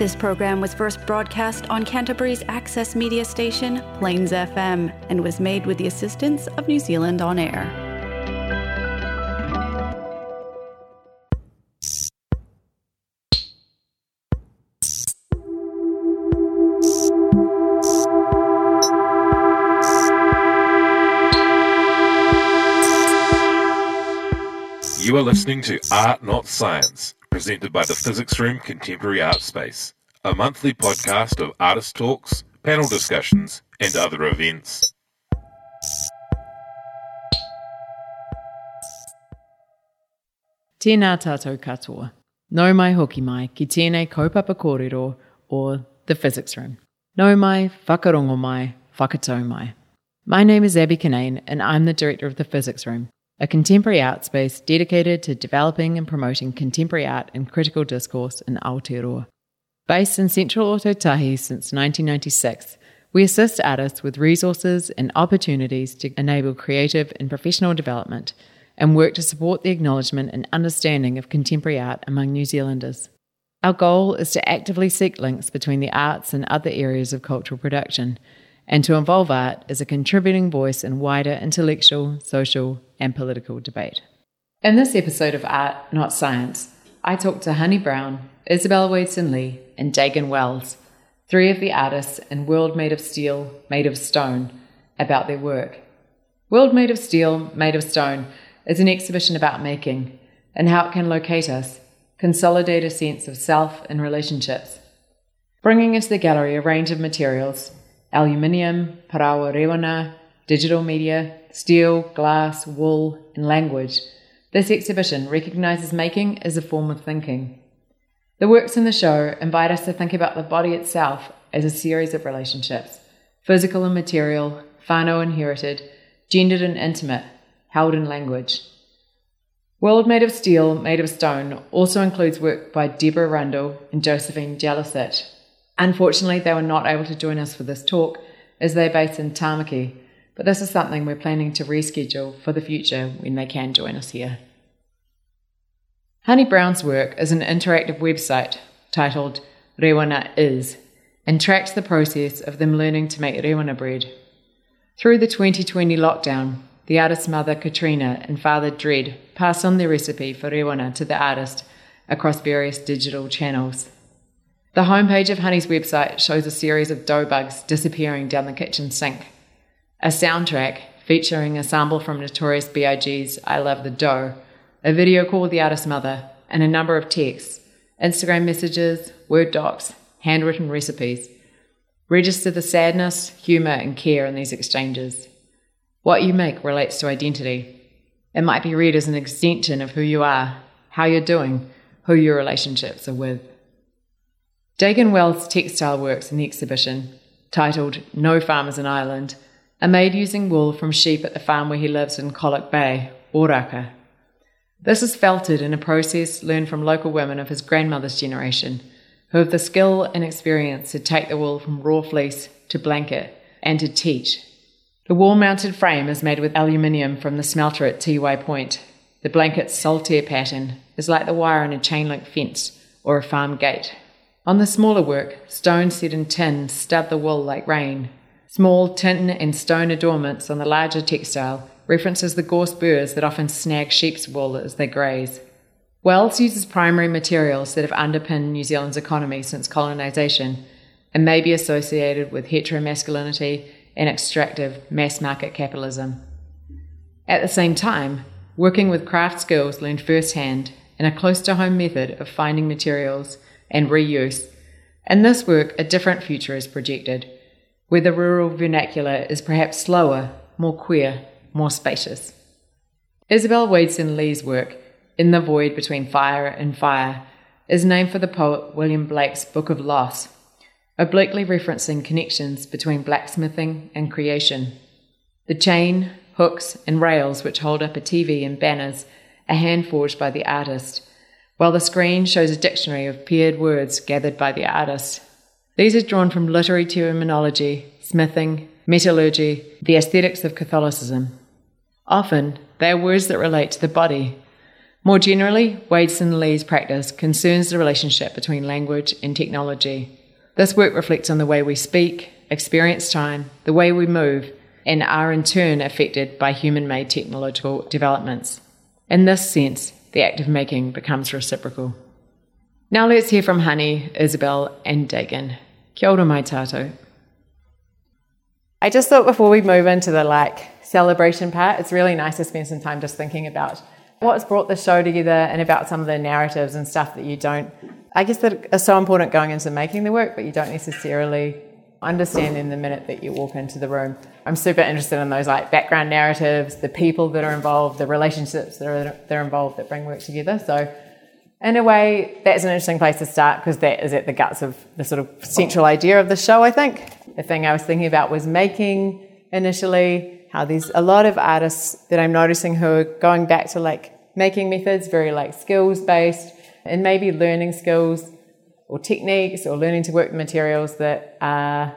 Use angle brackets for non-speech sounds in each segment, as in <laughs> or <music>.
This program was first broadcast on Canterbury's access media station, Plains FM, and was made with the assistance of New Zealand On Air. You are listening to Art Not Science, presented by the Physics Room Contemporary Art Space, a monthly podcast of artist talks, panel discussions, and other events. Tēnā tātou katoa. No mai hoki mai ki tēnei kaupapa kōrero or the physics room. No mai, whakarongo mai, whakatau mai. My name is Abby Cunnane and I'm the director of the physics room, a contemporary art space dedicated to developing and promoting contemporary art and critical discourse in Aotearoa. Based in central Ōtautahi since 1996, we assist artists with resources and opportunities to enable creative and professional development and work to support the acknowledgement and understanding of contemporary art among New Zealanders. Our goal is to actively seek links between the arts and other areas of cultural production, and to involve art as a contributing voice in wider intellectual, social, and political debate. In this episode of Art, Not Science, I talked to Honey Brown, Isabella Wadeson Lee, and Daegan Wells, three of the artists in World Made of Steel, Made of Stone, about their work. World Made of Steel, Made of Stone is an exhibition about making and how it can locate us, consolidate a sense of self and relationships. Bringing into the gallery a range of materials aluminium, paraoa rewena, digital media, steel, glass, wool, and language. This exhibition recognises making as a form of thinking. The works in the show invite us to think about the body itself as a series of relationships physical and material, whānau inherited, gendered and intimate, held in language. World Made of Steel, Made of Stone also includes work by Deborah Rundle and Josephine Jalisic. Unfortunately, they were not able to join us for this talk as they're based in Tamaki, but this is something we're planning to reschedule for the future when they can join us here. Honey Brown's work is an interactive website titled Rewena Is and tracks the process of them learning to make rewena bread. Through the 2020 lockdown, the artist's mother Katrina and father Dread passed on their recipe for rewena to the artist across various digital channels. The homepage of Honey's website shows a series of dough bugs disappearing down the kitchen sink. A soundtrack featuring a sample from Notorious B.I.G.'s I Love the Dough, a video call with the artist's mother, and a number of texts, Instagram messages, Word docs, handwritten recipes. Register the sadness, humour, and care in these exchanges. What you make relates to identity. It might be read as an extension of who you are, how you're doing, who your relationships are with. Daegan Wells' textile works in the exhibition, titled No Farmers in Ireland, are made using wool from sheep at the farm where he lives in Colac Bay, Oraka. This is felted in a process learned from local women of his grandmother's generation, who have the skill and experience to take the wool from raw fleece to blanket and to teach. The wall mounted frame is made with aluminium from the smelter at Tiwai Point. The blanket's solitaire pattern is like the wire in a chain link fence or a farm gate. On the smaller work, stone set in tin stud the wool like rain. Small tin and stone adornments on the larger textile references the gorse burrs that often snag sheep's wool as they graze. Wells uses primary materials that have underpinned New Zealand's economy since colonisation and may be associated with heteromasculinity and extractive mass market capitalism. At the same time, working with craft skills learned firsthand and a close to home method of finding materials and reuse, in this work, a different future is projected, where the rural vernacular is perhaps slower, more queer, more spacious. Isabel Wadeson Lee's work, In the Void Between Fire and Fire, is named for the poet William Blake's Book of Los, obliquely referencing connections between blacksmithing and creation. The chain, hooks, and rails which hold up a TV and banners are hand forged by the artist, while the screen shows a dictionary of paired words gathered by the artist. These are drawn from literary terminology, smithing, metallurgy, the aesthetics of Catholicism. Often, they are words that relate to the body. More generally, Wadeson Lee's practice concerns the relationship between language and technology. This work reflects on the way we speak, experience time, the way we move, and are in turn affected by human made technological developments. In this sense, the act of making becomes reciprocal. Now let's hear from Honey, Isabel, and Daegan. Kia ora mai tātou. I just thought before we move into the like celebration part, it's really nice to spend some time just thinking about what's brought the show together and about some of the narratives and stuff that you don't, I guess, that are so important going into making the work, but you don't necessarily understand in the minute that you walk into the room. I'm super interested in those like background narratives, the people that are involved, the relationships that are, that are involved that bring work together. So, in a way, that's an interesting place to start because that is at the guts of the sort of central idea of the show, I think. The thing I was thinking about was making initially, how there's a lot of artists that I'm noticing who are going back to like making methods, very like skills based, and maybe learning skills or techniques or learning to work with materials that are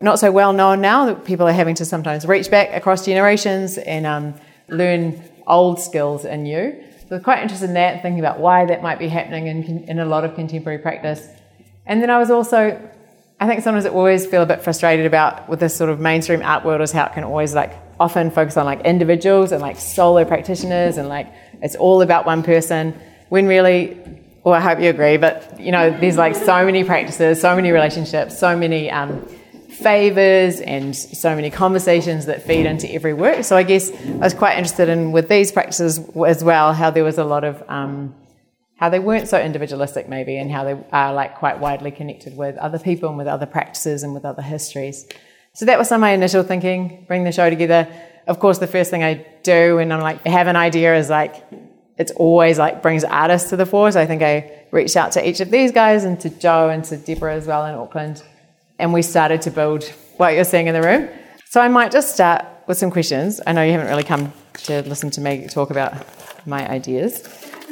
not so well known now that people are having to sometimes reach back across generations and um, learn old skills in new. So quite interested in that, thinking about why that might be happening in, in a lot of contemporary practice. And then I was also I think sometimes I always feel a bit frustrated about with this sort of mainstream art world is how it can always like often focus on like individuals and like solo practitioners and like it's all about one person when really well I hope you agree but you know there's like so many practices so many relationships so many um, favors and so many conversations that feed into every work. So I guess I was quite interested in with these practices as well how there was a lot of um, how they weren't so individualistic maybe and how they are like quite widely connected with other people and with other practices and with other histories. So that was some of my initial thinking bring the show together. Of course the first thing i do and i'm like have an idea is like it's always like brings artists to the fore. So i think i reached out to each of these guys and to joe and to deborah as well in auckland and we started to build what you're seeing in the room so i might just start with some questions i know you haven't really come to listen to me talk about my ideas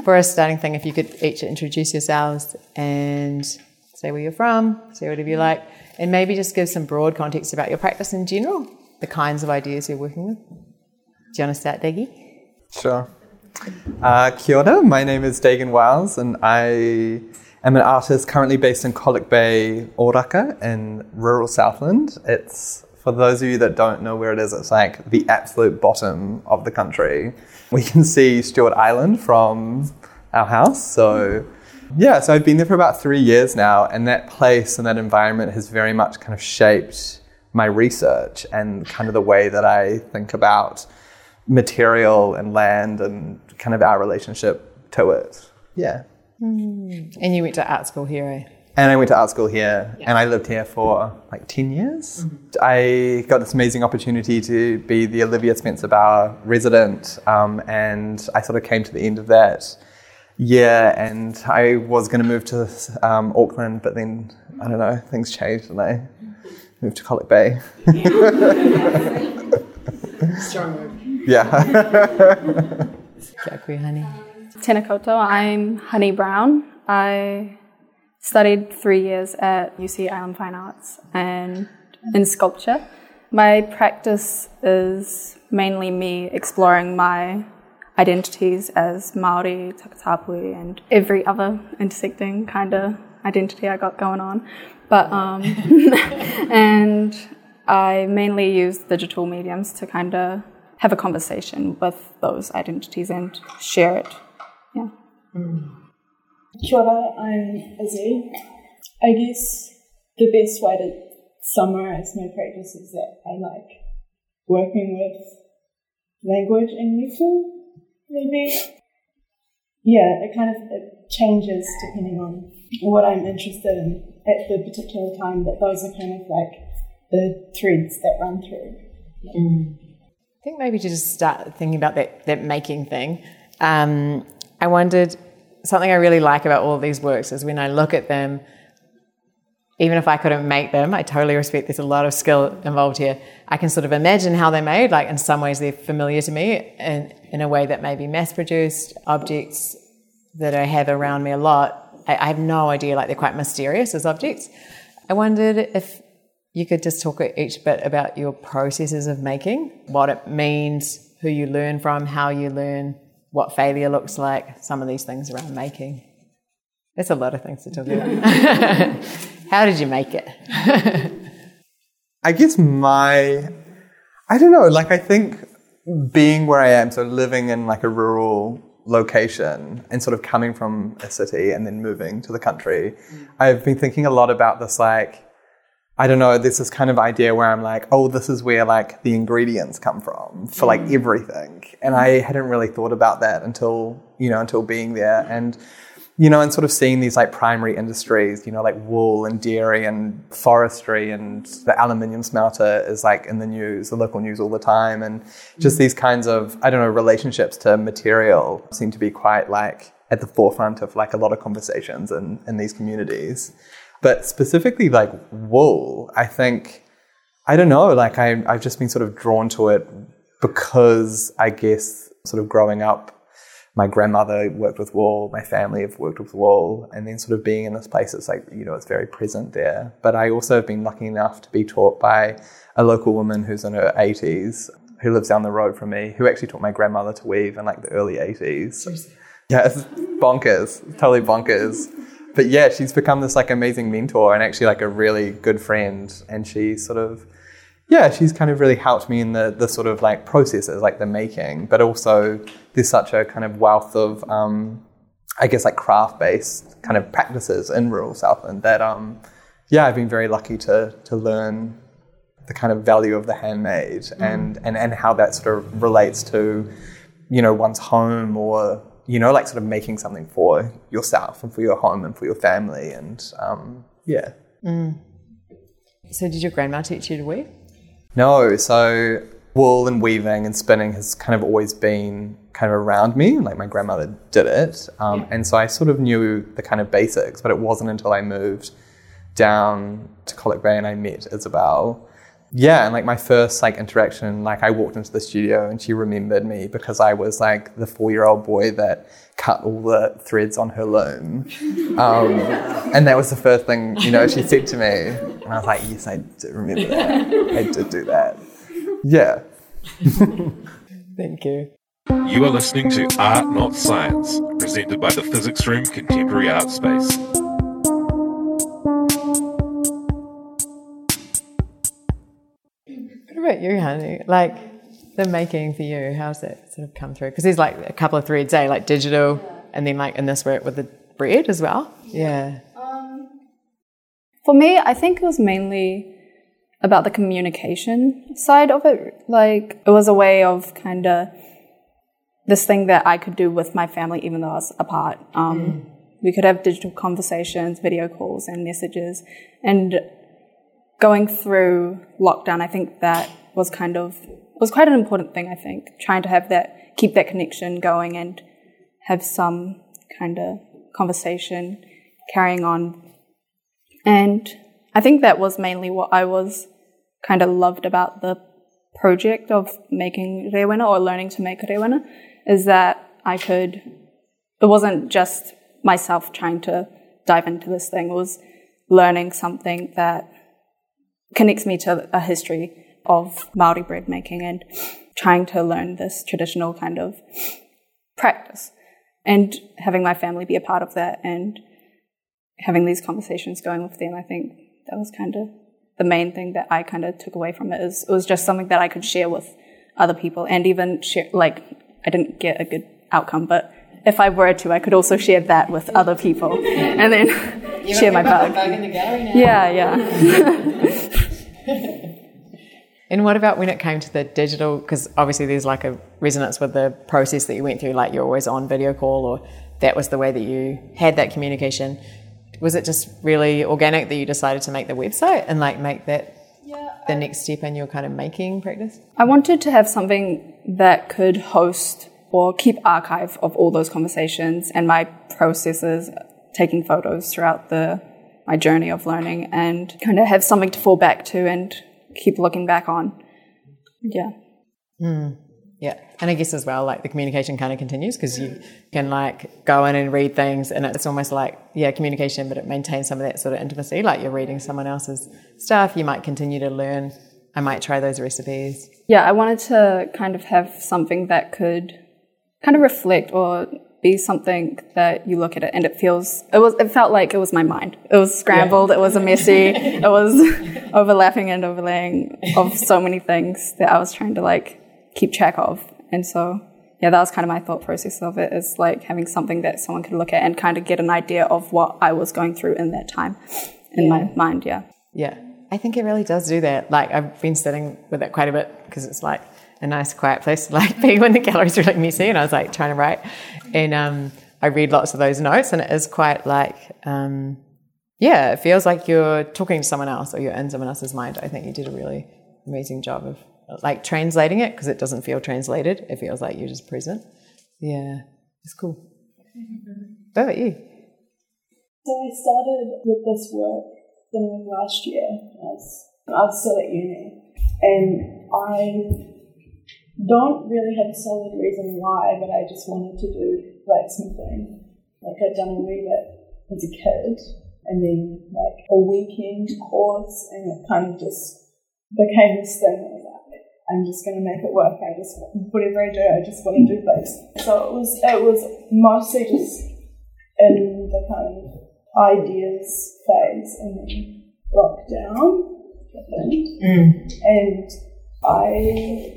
for a starting thing, if you could each introduce yourselves and say where you're from, say whatever you like, and maybe just give some broad context about your practice in general, the kinds of ideas you're working with. Do you want to start, Daggy? Sure. Uh, kia ora, my name is Daegan Wells, and I am an artist currently based in Colac Bay, Oraka, in rural Southland. It's for those of you that don't know where it is, it's like the absolute bottom of the country. We can see Stewart Island from our house. So, yeah, so I've been there for about three years now, and that place and that environment has very much kind of shaped my research and kind of the way that I think about material and land and kind of our relationship to it. Yeah. Mm. And you went to art school here, eh? And I went to art school here, yeah. and I lived here for like 10 years. Mm-hmm. I got this amazing opportunity to be the Olivia Spencer Bower resident, um, and I sort of came to the end of that year, and I was going to move to um, Auckland, but then, I don't know, things changed, and I moved to Colac Bay. <laughs> <laughs> Strong move. Yeah. <laughs> Kia honey. Tēnā I'm Honey Brown. I studied three years at UC Ilam Fine Arts and in sculpture. My practice is mainly me exploring my identities as Maori, Takatapui, and every other intersecting kind of identity I got going on. But um, <laughs> and I mainly use digital mediums to kind of have a conversation with those identities and share it. Mm. I'm Izzy. I guess the best way to summarize my practice is that I like working with language and metaphor, maybe. Yeah, it kind of it changes depending on what I'm interested in at the particular time, but those are kind of like the threads that run through. Mm. I think maybe to just start thinking about that, that making thing, um, I wondered something I really like about all these works is when I look at them, even if I couldn't make them, I totally respect there's a lot of skill involved here. I can sort of imagine how they're made. Like in some ways, they're familiar to me, and in a way that may be mass-produced objects that I have around me a lot. I, I have no idea. Like they're quite mysterious as objects. I wondered if you could just talk each bit about your processes of making, what it means, who you learn from, how you learn, what failure looks like, some of these things around making. There's a lot of things to talk about. <laughs> How did you make it? I guess my, I don't know, like I think being where I am, so living in like a rural location and sort of coming from a city and then moving to the country, mm. I've been thinking a lot about this like, I don't know, there's this kind of idea where I'm like, oh, this is where like the ingredients come from for like mm. everything. And I hadn't really thought about that until, you know, until being there. And you know, and sort of seeing these like primary industries, you know, like wool and dairy and forestry and the aluminium smelter is like in the news, the local news all the time. And just mm. these kinds of, I don't know, relationships to material seem to be quite like at the forefront of like a lot of conversations in, in these communities. But specifically like wool, I think, I don't know, like I, I've just been sort of drawn to it because I guess sort of growing up my grandmother worked with wool, my family have worked with wool, and then sort of being in this place, it's like, you know, it's very present there. But I also have been lucky enough to be taught by a local woman who's in her 80s, who lives down the road from me, who actually taught my grandmother to weave in like the early 80s. Yeah, it's bonkers, totally bonkers. But yeah, she's become this like amazing mentor and actually like a really good friend. And she sort of, yeah, she's kind of really helped me in the, the sort of like processes, like the making, but also there's such a kind of wealth of, um, I guess, like craft based kind of practices in rural Southland that, um, yeah, I've been very lucky to, to learn the kind of value of the handmade mm. and, and, and how that sort of relates to, you know, one's home or, you know, like sort of making something for yourself and for your home and for your family. And um, yeah. Mm. So, did your grandma teach you to weave? No, so wool and weaving and spinning has kind of always been kind of around me. Like my grandmother did it. Um, yeah. And so I sort of knew the kind of basics, but it wasn't until I moved down to Colac Bay and I met Isabel. Yeah, and like my first like interaction, like I walked into the studio and she remembered me because I was like the four year old boy that cut all the threads on her loom. Um, and that was the first thing, you know, she said to me. And I was like, yes, I do remember that. I did do that. Yeah. <laughs> Thank you. You are listening to Art Not Science, presented by the Physics Room Contemporary Art Space. About you, honey? Like, the making for you, how's that sort of come through? Because there's like a couple of threads, eh? Like digital, yeah. and then like in this work with the bread as well. Yeah. Um, for me, I think it was mainly about the communication side of it. Like it was a way of kind of this thing that I could do with my family, even though I was apart. Um, mm. We could have digital conversations, video calls, and messages, and going through lockdown, I think that was kind of was quite an important thing, I think, trying to have that, keep that connection going and have some kind of conversation carrying on. And I think that was mainly what I was kind of loved about the project of making Rewena or learning to make Rewena is that I could, it wasn't just myself trying to dive into this thing, it was learning something that connects me to a history of Maori bread making and trying to learn this traditional kind of practice and having my family be a part of that and having these conversations going with them. I think that was kind of the main thing that I kind of took away from it is it was just something that I could share with other people and even share, like, I didn't get a good outcome, but if I were to, I could also share that with other people and then share my bug. bug in the now. Yeah, yeah. <laughs> <laughs> And what about when it came to the digital? Because obviously there's like a resonance with the process that you went through, like you're always on video call, or that was the way that you had that communication. Was it just really organic that you decided to make the website and like make that yeah, the I, next step in your kind of making practice? I wanted to have something that could host or keep archive of all those conversations and my processes, taking photos throughout the my journey of learning, and kind of have something to fall back to and keep looking back on. Yeah. Mm. Yeah. And I guess as well, like the communication kind of continues because you can like go in and read things and it's almost like, yeah, communication, but it maintains some of that sort of intimacy. Like you're reading someone else's stuff, you might continue to learn. I might try those recipes. Yeah, I wanted to kind of have something that could kind of reflect or be something that you look at it and it feels it was it felt like it was my mind. It was scrambled, it was a messy, it was <laughs> overlapping and overlaying of so many things that I was trying to like keep track of. And so yeah, that was kind of my thought process of it is like having something that someone could look at and kind of get an idea of what I was going through in that time in my mind, yeah. Yeah, I think it really does do that. Like I've been sitting with it quite a bit because it's like a nice quiet place to like <laughs> be when the galleries really messy and I was like trying to write. And um, I read lots of those notes and it is quite like, um, yeah, it feels like you're talking to someone else or you're in someone else's mind. I think you did a really amazing job of like translating it because it doesn't feel translated. It feels like you're just present. Yeah, it's cool. What about you? So I started with this work beginning last year. I was, I was still at uni, and I don't really have a solid reason why, but I just wanted to do blacksmithing. Like I'd done a wee bit as a kid, and then like a weekend course, and it kind of just became this thing. I was like, I'm just gonna make it work. I just whatever I do, I just want to do this. So it was it was mostly just in the kind of ideas phase, and then lockdown happened, mm. and I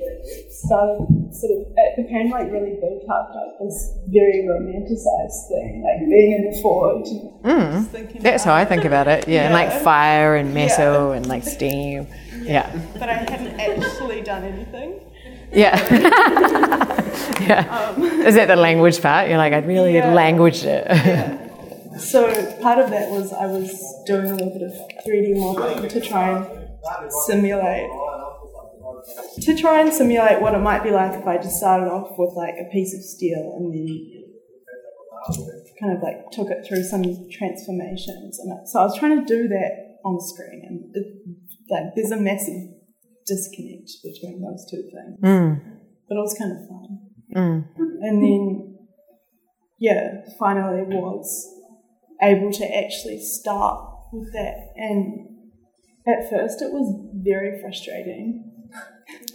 started sort of it became like really built up like this very romanticized thing, like being in the forge. Hmm. thinking That's how I think about it. Yeah, and like fire and metal and like steam. Yeah. But I hadn't actually done anything. Yeah. <laughs> yeah. Um, Is that the language part? You're like, I really Yeah. languaged it. So part of that was I was doing a little bit of 3D modeling to try and simulate to try and simulate what it might be like if I just started off with like a piece of steel and then kind of like took it through some transformations and so I was trying to do that on screen and it, like there's a massive disconnect between those two things. Mm. But it was kind of fun. Mm. And then yeah finally was able to actually start with that. And at first it was very frustrating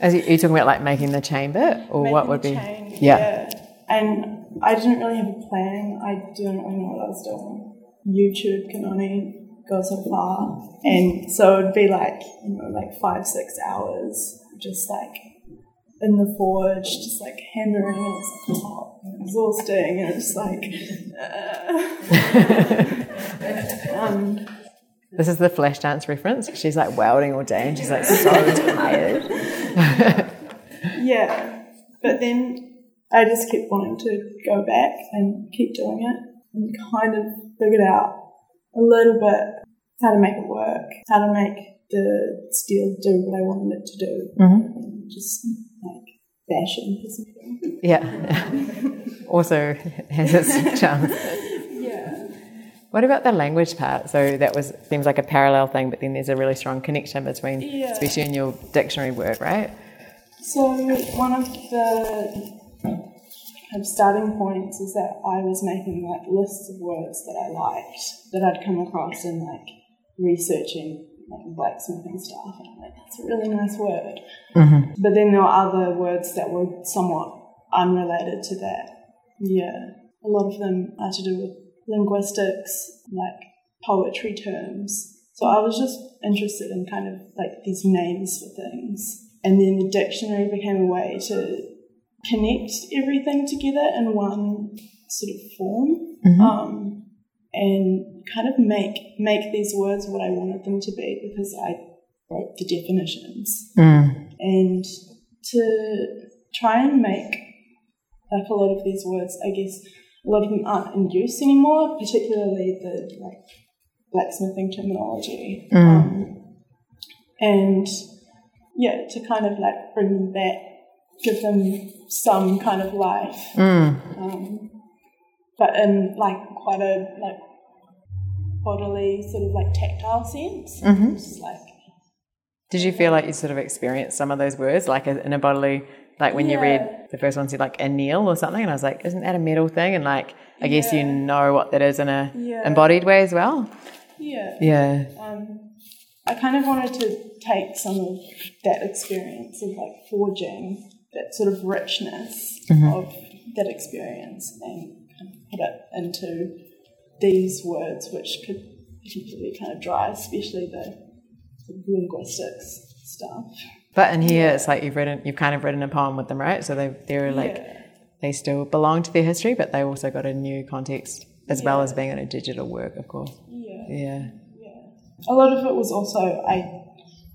Are you, are you talking about like making the chamber bit or what would the be? chain, Yeah. And I didn't really have a plan. I didn't really know what I was doing. YouTube can only go so far, and so it'd be like you know like five six hours just like in the forge, just like hammering, and it's like and exhausting, and it's like. Uh, <laughs> um, This is the flash dance reference. She's like welding all day and she's like so <laughs> tired. Yeah, but then I just kept wanting to go back and keep doing it and kind of figured out a little bit how to make it work, how to make the steel do what I wanted it to do, mm-hmm. and just like fashion for something. Yeah. <laughs> also <laughs> has its charm. What about the language part? So that was seems like a parallel thing, but then there's a really strong connection between, Yeah. especially in your dictionary work, right? So one of the kind of starting points is that I was making like lists of words that I liked that I'd come across in like researching like blacksmithing stuff, and I'm like, that's a really nice word. Mm-hmm. But then there were other words that were somewhat unrelated to that. Yeah, a lot of them are to do with linguistics, like poetry terms. So I was just interested in kind of like these names for things. And then the dictionary became a way to connect everything together in one sort of form. Um, and kind of make make these words what I wanted them to be because I wrote the definitions. And to try and make like a lot of these words, I guess a lot of them aren't in use anymore, particularly the like blacksmithing terminology. Um, and yeah, to kind of like bring them back, give them some kind of life. Um, but in like quite a like bodily sort of like tactile sense. Just like Did you feel like you sort of experienced some of those words, like in a bodily, like when you read the first one said like anneal or something, and I was like, isn't that a metal thing? And like, I guess you know what that is in a Yeah. embodied way as well. yeah. Yeah. um, I kind of wanted to take some of that experience of like forging, that sort of richness of that experience and kind of put it into these words, which could be kind of dry, especially the, the linguistics stuff. But in here, it's like you've written, you've kind of written a poem with them, right? So they they're like Yeah. they still belong to their history, but they also got a new context as well as being in a digital work, of course. Yeah. Yeah. a lot of it was also I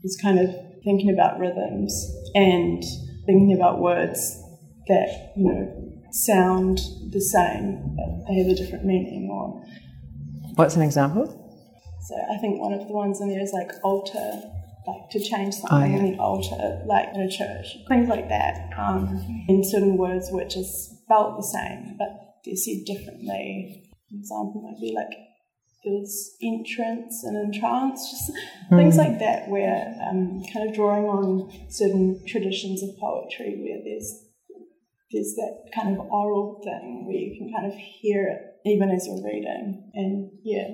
was kind of thinking about rhythms and thinking about words that you know sound the same but they have a different meaning or What's an example? so I think one of the ones in there is like alter like to change something Oh, yeah. and alter like in a church things like that. Um, in certain words which is spelt the same but they're said differently. An example might be like there's entrance and entrance, just things like that, where um, kind of drawing on certain traditions of poetry, where there's there's that kind of oral thing where you can kind of hear it even as you're reading, and yeah,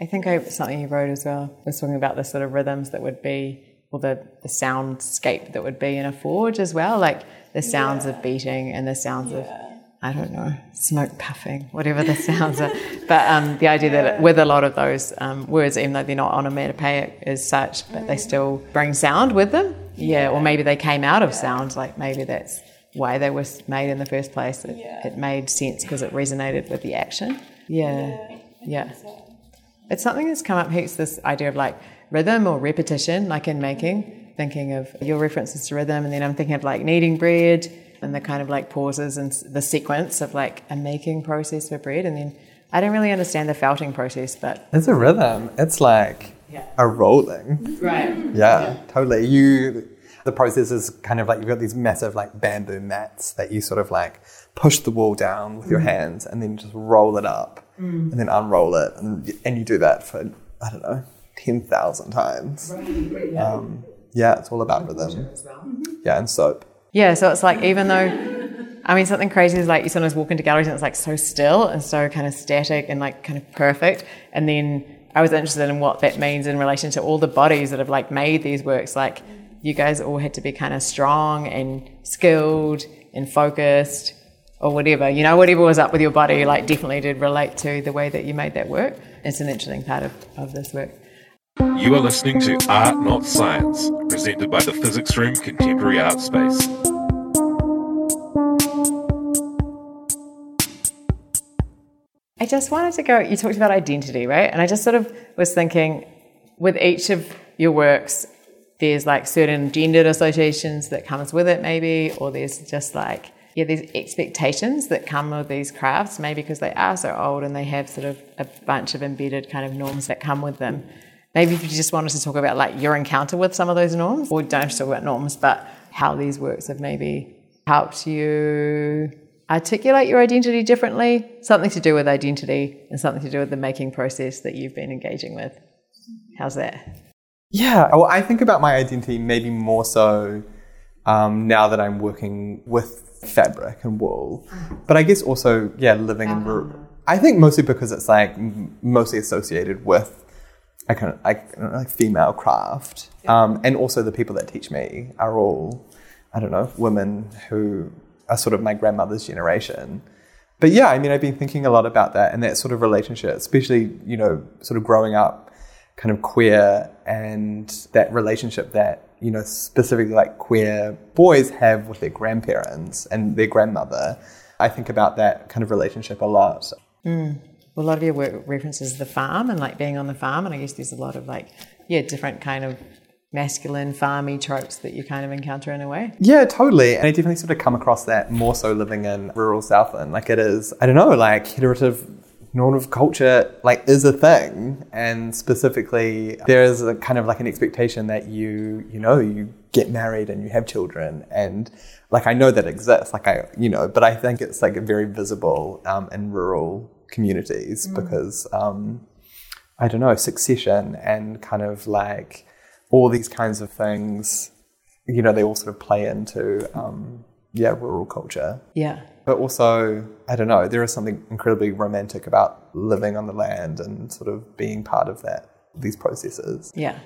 I think I, something you wrote as well was talking about the sort of rhythms that would be, or the, the soundscape that would be in a forge as well, like the sounds of beating and the sounds of, I don't know, smoke puffing, whatever the sounds are. <laughs> But um, the idea that with a lot of those um, words, even though they're not onomatopoeic as such, but they still bring sound with them. Yeah, or maybe they came out of sound, like maybe that's why they were made in the first place. It, it made sense because it resonated with the action. Yeah, yeah. It's something that's come up heaps this idea of like rhythm or repetition, like in making, thinking of your references to rhythm, and then I'm thinking of like kneading bread and the kind of like pauses and the sequence of like a making process for bread. And then I don't really understand the felting process, but It's a rhythm. It's like a rolling. right. Yeah, totally. You, the process is kind of like you've got these massive like bamboo mats that you sort of like push the wall down with your mm. hands and then just roll it up mm. and then unroll it and and you do that for I don't know ten thousand times. Um, yeah, it's all about rhythm. Mm-hmm. Yeah, and soap. Yeah, so it's like even though, I mean, something crazy is like you sometimes walk into galleries and it's like so still and so kind of static and like kind of perfect. And then I was interested in what that means in relation to all the bodies that have like made these works. Like you guys all had to be kind of strong and skilled and focused or whatever. You know, whatever was up with your body, like definitely did relate to the way that you made that work. It's an interesting part of, of this work. You are listening to Art Not Science, presented by the Physics Room Contemporary Art Space. I just wanted to go, you talked about identity, right? And I just sort of was thinking with each of your works, there's like certain gendered associations that comes with it maybe, or there's just like, yeah, these expectations that come with these crafts, maybe because they are so old and they have sort of a bunch of embedded kind of norms that come with them. Maybe if you just wanted to talk about like your encounter with some of those norms, or don't talk about norms, but how these works have maybe helped you articulate your identity differently, something to do with identity and something to do with the making process that you've been engaging with. How's that? Yeah, well, I think about my identity maybe more so um, now that I'm working with fabric and wool, but I guess also yeah, living in. rural I think mostly because it's like mostly associated with a kind of I don't know, like female craft, um, and also the people that teach me are all I don't know women who are sort of my grandmother's generation. But yeah, I mean, I've been thinking a lot about that and that sort of relationship, especially you know, sort of growing up kind of queer and that relationship that you know specifically like queer boys have with their grandparents and their grandmother i think about that kind of relationship a lot. Mm. Well, a lot of your work references the farm and like being on the farm, and I guess there's a lot of like, yeah, different kind of masculine farmy tropes that you kind of encounter in a way. yeah totally. And i definitely sort of come across that more so living in rural southland. Like it is i don't know like iterative normative culture like is a thing and specifically there is a kind of like an expectation that you you know you get married and you have children and like i know that exists like i you know but i think it's like very visible um, in rural communities because um, i don't know succession and kind of like all these kinds of things you know they all sort of play into um, yeah rural culture Yeah. But also I don't know. There is something incredibly romantic about living on the land and sort of being part of that these processes. Yeah.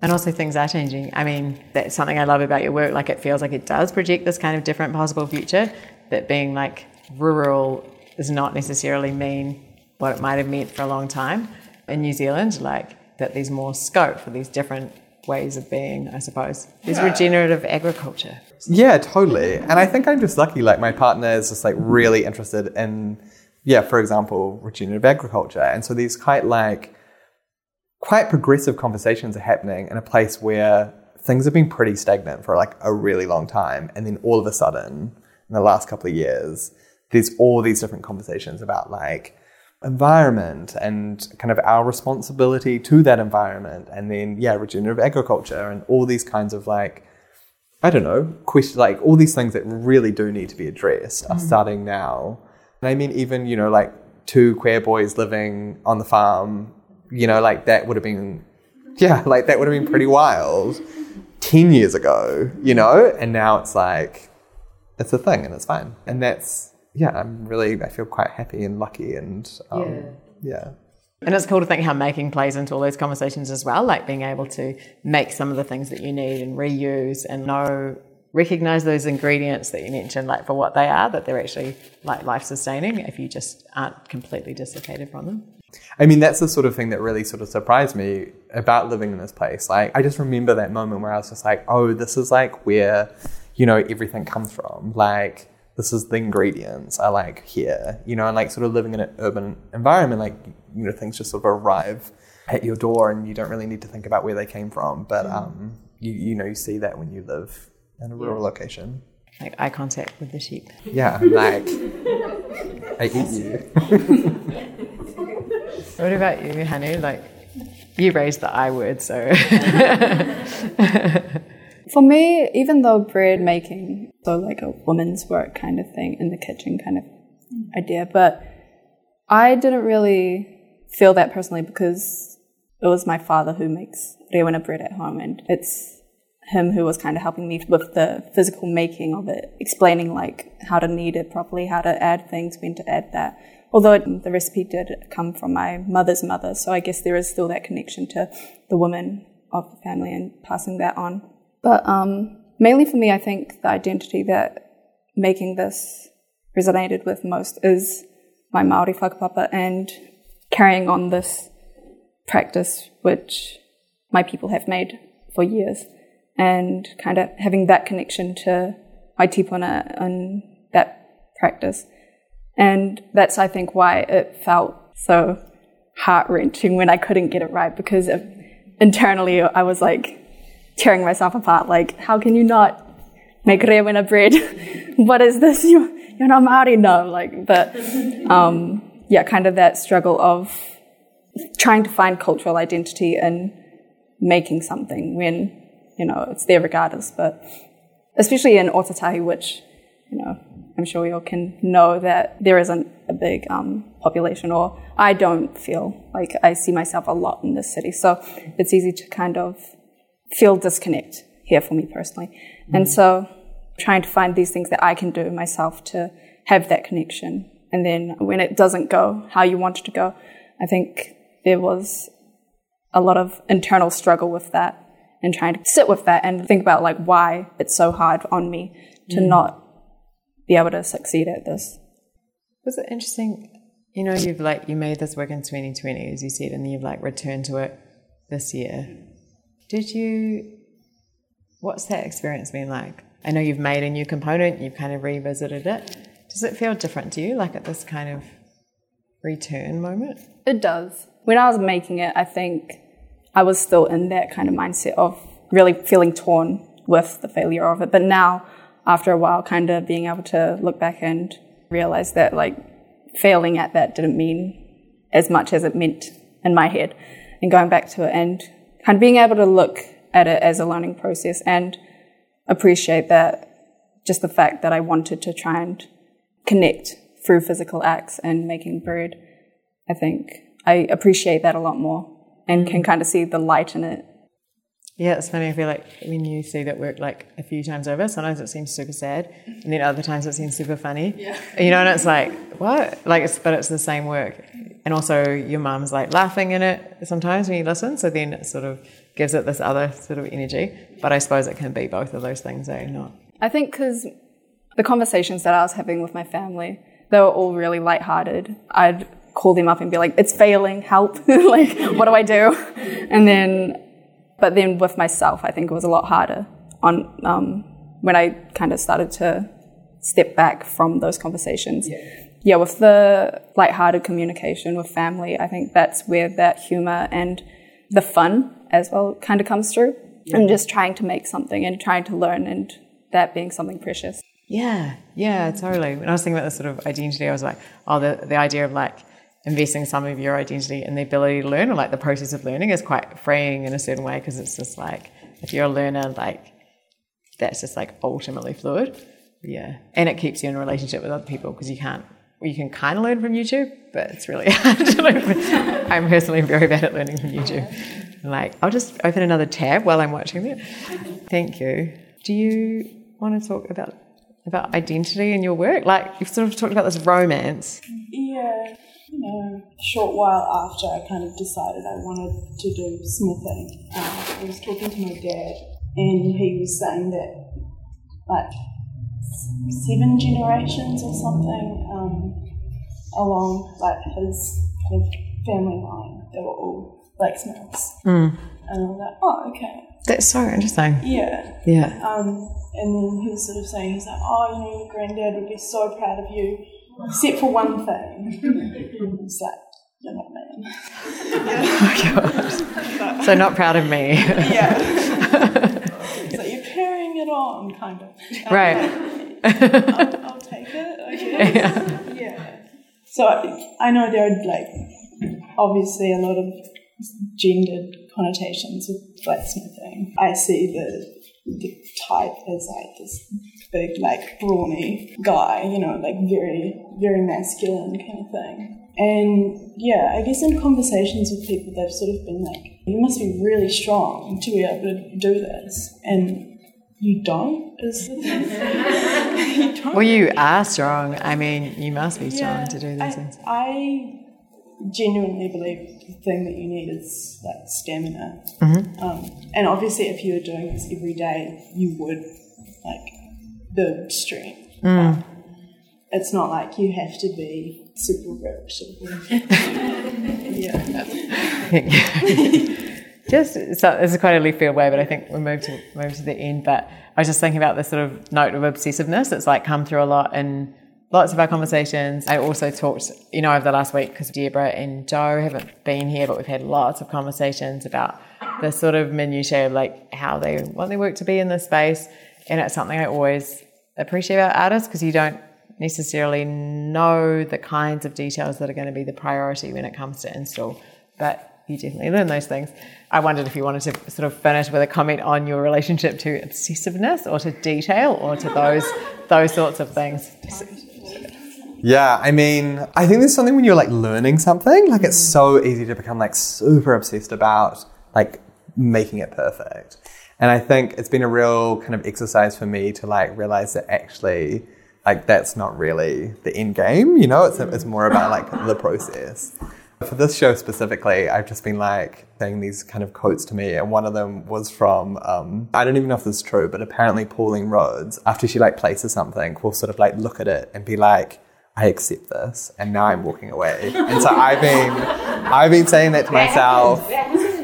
And also things are changing. I mean, that's something I love about your work. Like it feels like it does project this kind of different possible future. that being like rural does not necessarily mean what it might have meant for a long time in New Zealand, like that there's more scope for these different ways of being, I suppose. There's regenerative agriculture. Yeah, totally. And I think I'm just lucky. Like my partner is just like really interested in, yeah, for example, regenerative agriculture. And so these quite like quite progressive conversations are happening in a place where things have been pretty stagnant for like a really long time. And then all of a sudden, in the last couple of years, there's all these different conversations about like environment and kind of our responsibility to that environment. And then, yeah, regenerative agriculture and all these kinds of like, I don't know, question, like all these things that really do need to be addressed are starting now. And I mean, even, you know, like two queer boys living on the farm, you know, like that would have been, yeah, <laughs> like that would have been pretty wild 10 years ago, you know? And now it's like, it's a thing and it's fine. And that's, yeah, I'm really, I feel quite happy and lucky and, um, yeah. And it's cool to think how making plays into all those conversations as well, like being able to make some of the things that you need and reuse and know, recognize those ingredients that you mentioned, like for what they are, that they're actually like life sustaining if you just aren't completely dissipated from them. I mean, that's the sort of thing that really sort of surprised me about living in this place. Like, I just remember that moment where I was just like, oh, this is like where, you know, everything comes from. Like, this is the ingredients I like here, you know, and like sort of living in an urban environment, like, you know, things just sort of arrive at your door and you don't really need to think about where they came from. But, um, you, you know, you see that when you live in a rural location. Like eye contact with the sheep. Yeah, like, I eat you. <laughs> What about you, Hanu? Like, you raised the I word, so. <laughs> For me, even though bread making, so like a woman's work kind of thing in the kitchen kind of idea, but I didn't really feel that personally because it was my father who makes rewena bread at home and it's him who was kind of helping me with the physical making of it, explaining like how to knead it properly, how to add things, when to add that. Although it, the recipe did come from my mother's mother, so I guess there is still that connection to the woman of the family and passing that on. But um, mainly for me, I think the identity that making this resonated with most is my Maori whakapapa and carrying on this practice which my people have made for years and kind of having that connection to my tipuna and that practice. And that's, I think, why it felt so heart wrenching when I couldn't get it right because of, internally I was like tearing myself apart. Like, how can you not make rewena bread? <laughs> what is this? You, you're not Maori? No. Like, but um, yeah, kind of that struggle of trying to find cultural identity and making something when, you know, it's there regardless. But especially in Ōtautahi, which, you know, I'm sure we all can know that there isn't a big um, population, or I don't feel like I see myself a lot in this city. So it's easy to kind of feel disconnect here for me personally. And mm. so trying to find these things that I can do myself to have that connection. And then when it doesn't go how you want it to go, I think there was a lot of internal struggle with that and trying to sit with that and think about like why it's so hard on me to mm. not be able to succeed at this. Was it interesting? You know, you've like, you made this work in 2020, as you said, and you've like returned to it this year. Did you, what's that experience been like? I know you've made a new component, you've kind of revisited it. Does it feel different to you, like at this kind of return moment? It does. When I was making it, I think I was still in that kind of mindset of really feeling torn with the failure of it. But now, after a while, kind of being able to look back and realize that like failing at that didn't mean as much as it meant in my head, and going back to it and kind of being able to look at it as a learning process and appreciate that just the fact that I wanted to try and connect through physical acts and making bread. I think I appreciate that a lot more and can mm. kind of see the light in it. Yeah, it's funny. I feel like when you see that work like a few times over, sometimes it seems super sad, and then other times it seems super funny. Yeah. You know, and it's like what? Like, it's but it's the same work, and also your mum's like laughing in it sometimes when you listen. So then it sort of gives it this other sort of energy. But I suppose it can be both of those things, eh? Not. I think because the conversations that I was having with my family, they were all really lighthearted. I'd call them up and be like, it's failing, help. <laughs> like, what do I do? And then, but then with myself, I think it was a lot harder on um, when I kind of started to step back from those conversations. Yeah. Yeah, with the lighthearted communication with family, I think that's where that humor and the fun as well kind of comes through. Yeah. And just trying to make something and trying to learn and that being something precious. Yeah, yeah, totally. When I was thinking about this sort of identity, I was like, oh, the, the idea of like investing some of your identity in the ability to learn or like the process of learning is quite freeing in a certain way because it's just like, if you're a learner, like that's just like ultimately fluid. Yeah. And it keeps you in a relationship with other people because you can't, you can kind of learn from YouTube, but it's really <laughs> hard to learn from. <laughs> I'm personally very bad at learning from YouTube. Like, I'll just open another tab while I'm watching it. Thank you. Do you want to talk about about identity in your work? Like you've sort of talked about this romance. Yeah, you know, a short while after I kind of decided I wanted to do smithing, um, I was talking to my dad, and he was saying that like seven generations or something um, along like his kind of family line, they were all blacksmiths. Mm. And I was like, oh, okay. That's so interesting. Yeah. Yeah. Um, and then he was sort of saying, he's like, oh, you know, your granddad would be so proud of you, except for one thing. <laughs> He's like, you're not man. <laughs> oh, so not proud of me. yeah. <laughs> so you're carrying it on, kind of. Um, right. I'll, I'll, take it. Okay. <laughs> Yeah. yeah. So I know there are like obviously a lot of gendered connotations with blacksmithing. I see the the type as like this big, like brawny guy, you know, like very, very masculine kind of thing. And yeah, I guess in conversations with people, they've sort of been like, you must be really strong to be able to do this. And you don't, is the <laughs> thing. you don't. Well, you are strong. I mean, you must be strong yeah, to do these I, things. I genuinely believe the thing that you need is like stamina. Mm-hmm. Um, and obviously, if you were doing this every day, you would like build strength. Mm. It's not like you have to be super ripped. <laughs> <laughs> yeah. Just so is quite a left field way, but I think we moved to move to the end. But I was just thinking about this sort of note of obsessiveness. It's like come through a lot in lots of our conversations. I also talked, you know, over the last week because Deborah and Joe haven't been here, but we've had lots of conversations about the sort of minutiae of like how they want their work to be in this space. And it's something I always appreciate about artists because you don't necessarily know the kinds of details that are going to be the priority when it comes to install, but you definitely learn those things. I wondered if you wanted to sort of finish with a comment on your relationship to obsessiveness or to detail or to those <laughs> those sorts of things. Yeah, I mean, I think there's something when you're like learning something, like it's so easy to become like super obsessed about like making it perfect. And I think it's been a real kind of exercise for me to like realize that actually, like, that's not really the end game, you know? It's, it's more about like the process. For this show specifically, I've just been like saying these kind of quotes to me, and one of them was from um, I don't even know if this is true, but apparently Pauline Rhodes, after she like places something, will sort of like look at it and be like, I accept this, and now I'm walking away. And so I've been, I've been saying that to myself.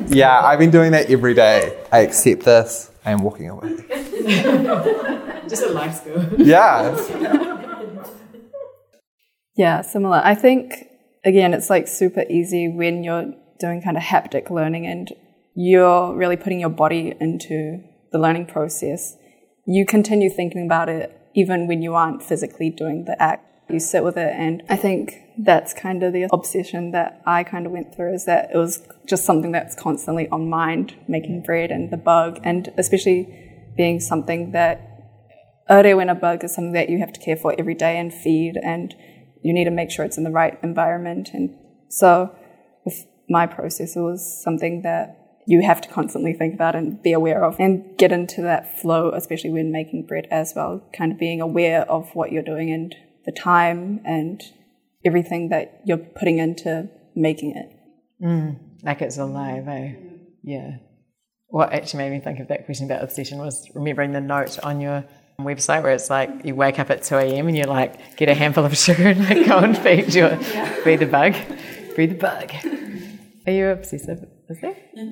Yeah, I've been doing that every day. I accept this. I am walking away. <laughs> Just a life skill. Yeah. <laughs> Yeah, similar. I think again, it's like super easy when you're doing kind of haptic learning and you're really putting your body into the learning process. You continue thinking about it even when you aren't physically doing the act you sit with it. And I think that's kind of the obsession that I kind of went through is that it was just something that's constantly on mind, making bread and the bug, and especially being something that rewena bug is something that you have to care for every day and feed, and you need to make sure it's in the right environment. And so with my process, it was something that you have to constantly think about and be aware of and get into that flow, especially when making bread as well, kind of being aware of what you're doing and the time and everything that you're putting into making it. Mm, like it's alive, eh? Yeah. What actually made me think of that question about obsession was remembering the note on your website where it's like you wake up at 2 a.m. and you like get a handful of <laughs> sugar and like go and feed your feed the bug. Feed the bug. Are you obsessive? Is there? Maybe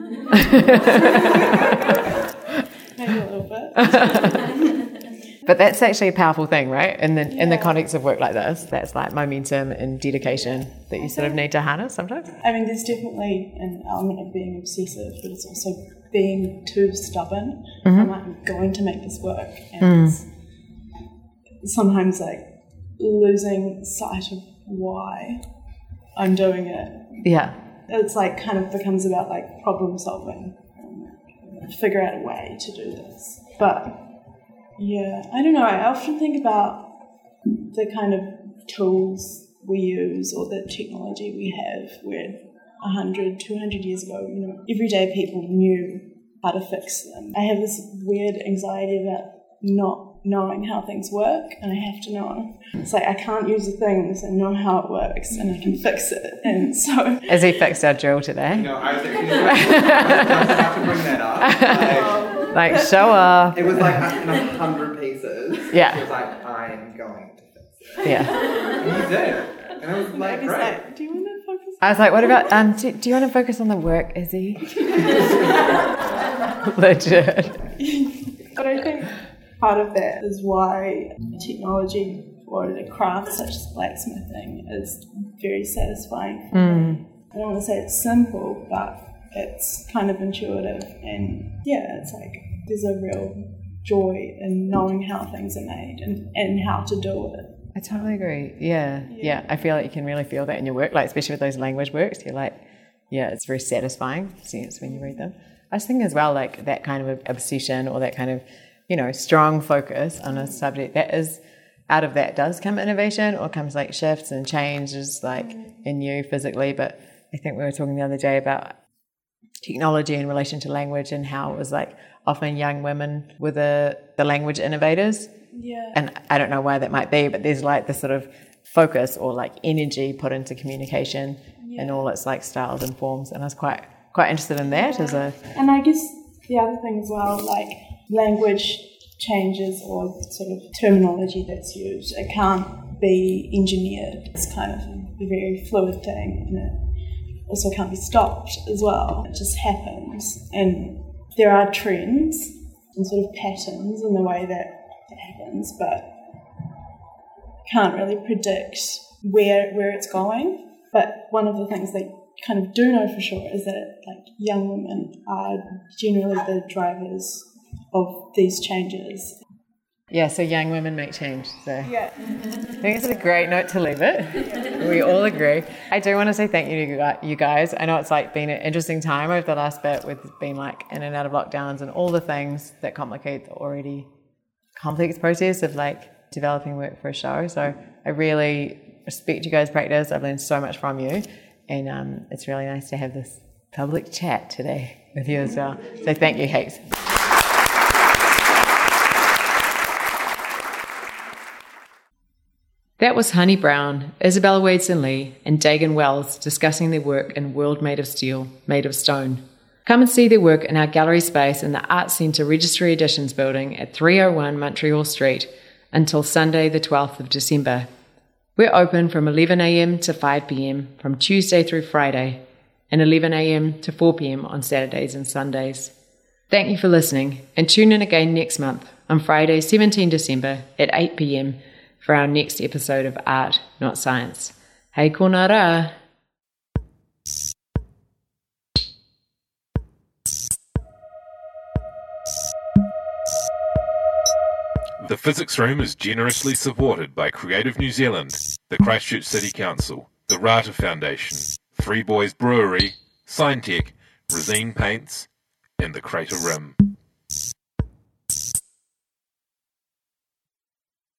a little <laughs> bit. But that's actually a powerful thing, right? In the in the context of work like this, that's like momentum and dedication that you sort of need to harness sometimes. I mean, there's definitely an element of being obsessive, but it's also being too stubborn. I'm like, I'm going to make this work. And it's sometimes like losing sight of why I'm doing it. Yeah. It's like kind of becomes about like problem solving, and figure out a way to do this. But yeah, I don't know. I often think about the kind of tools we use or the technology we have where 100, 200 years ago, you know, everyday people knew how to fix them. I have this weird anxiety about not knowing how things work and I have to know. It's like I can't use the things unless I know how it works and I can fix it. And so As he fixed our drill today. No, I was actually about to bring that up. <laughs> Like show off. It was like in a hundred pieces. Yeah. It was like, I'm going to fix it. Yeah. And you did. And I was like, he's great. like, do you want to focus I was like, what about um do, do you want to focus on the work, Izzy? <laughs> Legit. But I think part of that is why technology or the craft such as blacksmithing is very satisfying. For me. I don't want to say it's simple, but it's kind of intuitive, and yeah, it's like there's a real joy in knowing how things are made and, and how to do it. I totally agree. Yeah, yeah. I feel like you can really feel that in your work, like especially with those language works. You're like, yeah, it's very satisfying sense when you read them. I was thinking as well, like that kind of obsession or that kind of, you know, strong focus on a subject that is out of that does come innovation or comes like shifts and changes like mm. in you physically. But I think we were talking the other day about technology in relation to language and how it was like often young women were the, the language innovators Yeah. and I don't know why that might be, but there's like the sort of focus or like energy put into communication and all its like styles and forms, and I was quite quite interested in that as a And I guess the other thing as well, like language changes or sort of terminology that's used, it can't be engineered. It's kind of a very fluid thing and it also can't be stopped as well. It just happens. And there are trends and sort of patterns in the way that it happens, but can't really predict where where it's going. But one of the things they kind of do know for sure is that like young women are generally the drivers of these changes. yeah. So young women make change. So Yeah. I think it's a great note to leave it. We all agree. I do want to say thank you to you you guys. I know it's like been an interesting time over the last bit with being like in and out of lockdowns and all the things that complicate the already complex process of like developing work for a show. So I really respect you guys' practice. I've learned so much from you, and um, it's really nice to have this public chat today with you as well. So thank you heaps. That was Honey Brown, Isabella Wadeson Lee, and Daegan Wells discussing their work in World Made of Steel, Made of Stone. Come and see their work in our gallery space in the Arts Centre Registry Additions building at 301 Montreal Street until Sunday, the 12th of December. We're open from 11am to 5pm from Tuesday through Friday and 11am to 4pm on Saturdays and Sundays. Thank you for listening and tune in again next month on Friday, 17 December at 8pm for our next episode of Art, Not Science. Hei, konara! The Physics Room is generously supported by Creative New Zealand, the Christchurch City Council, the Rata Foundation, Three Boys Brewery, Signtech, Resene Paints, and the Crater Rim.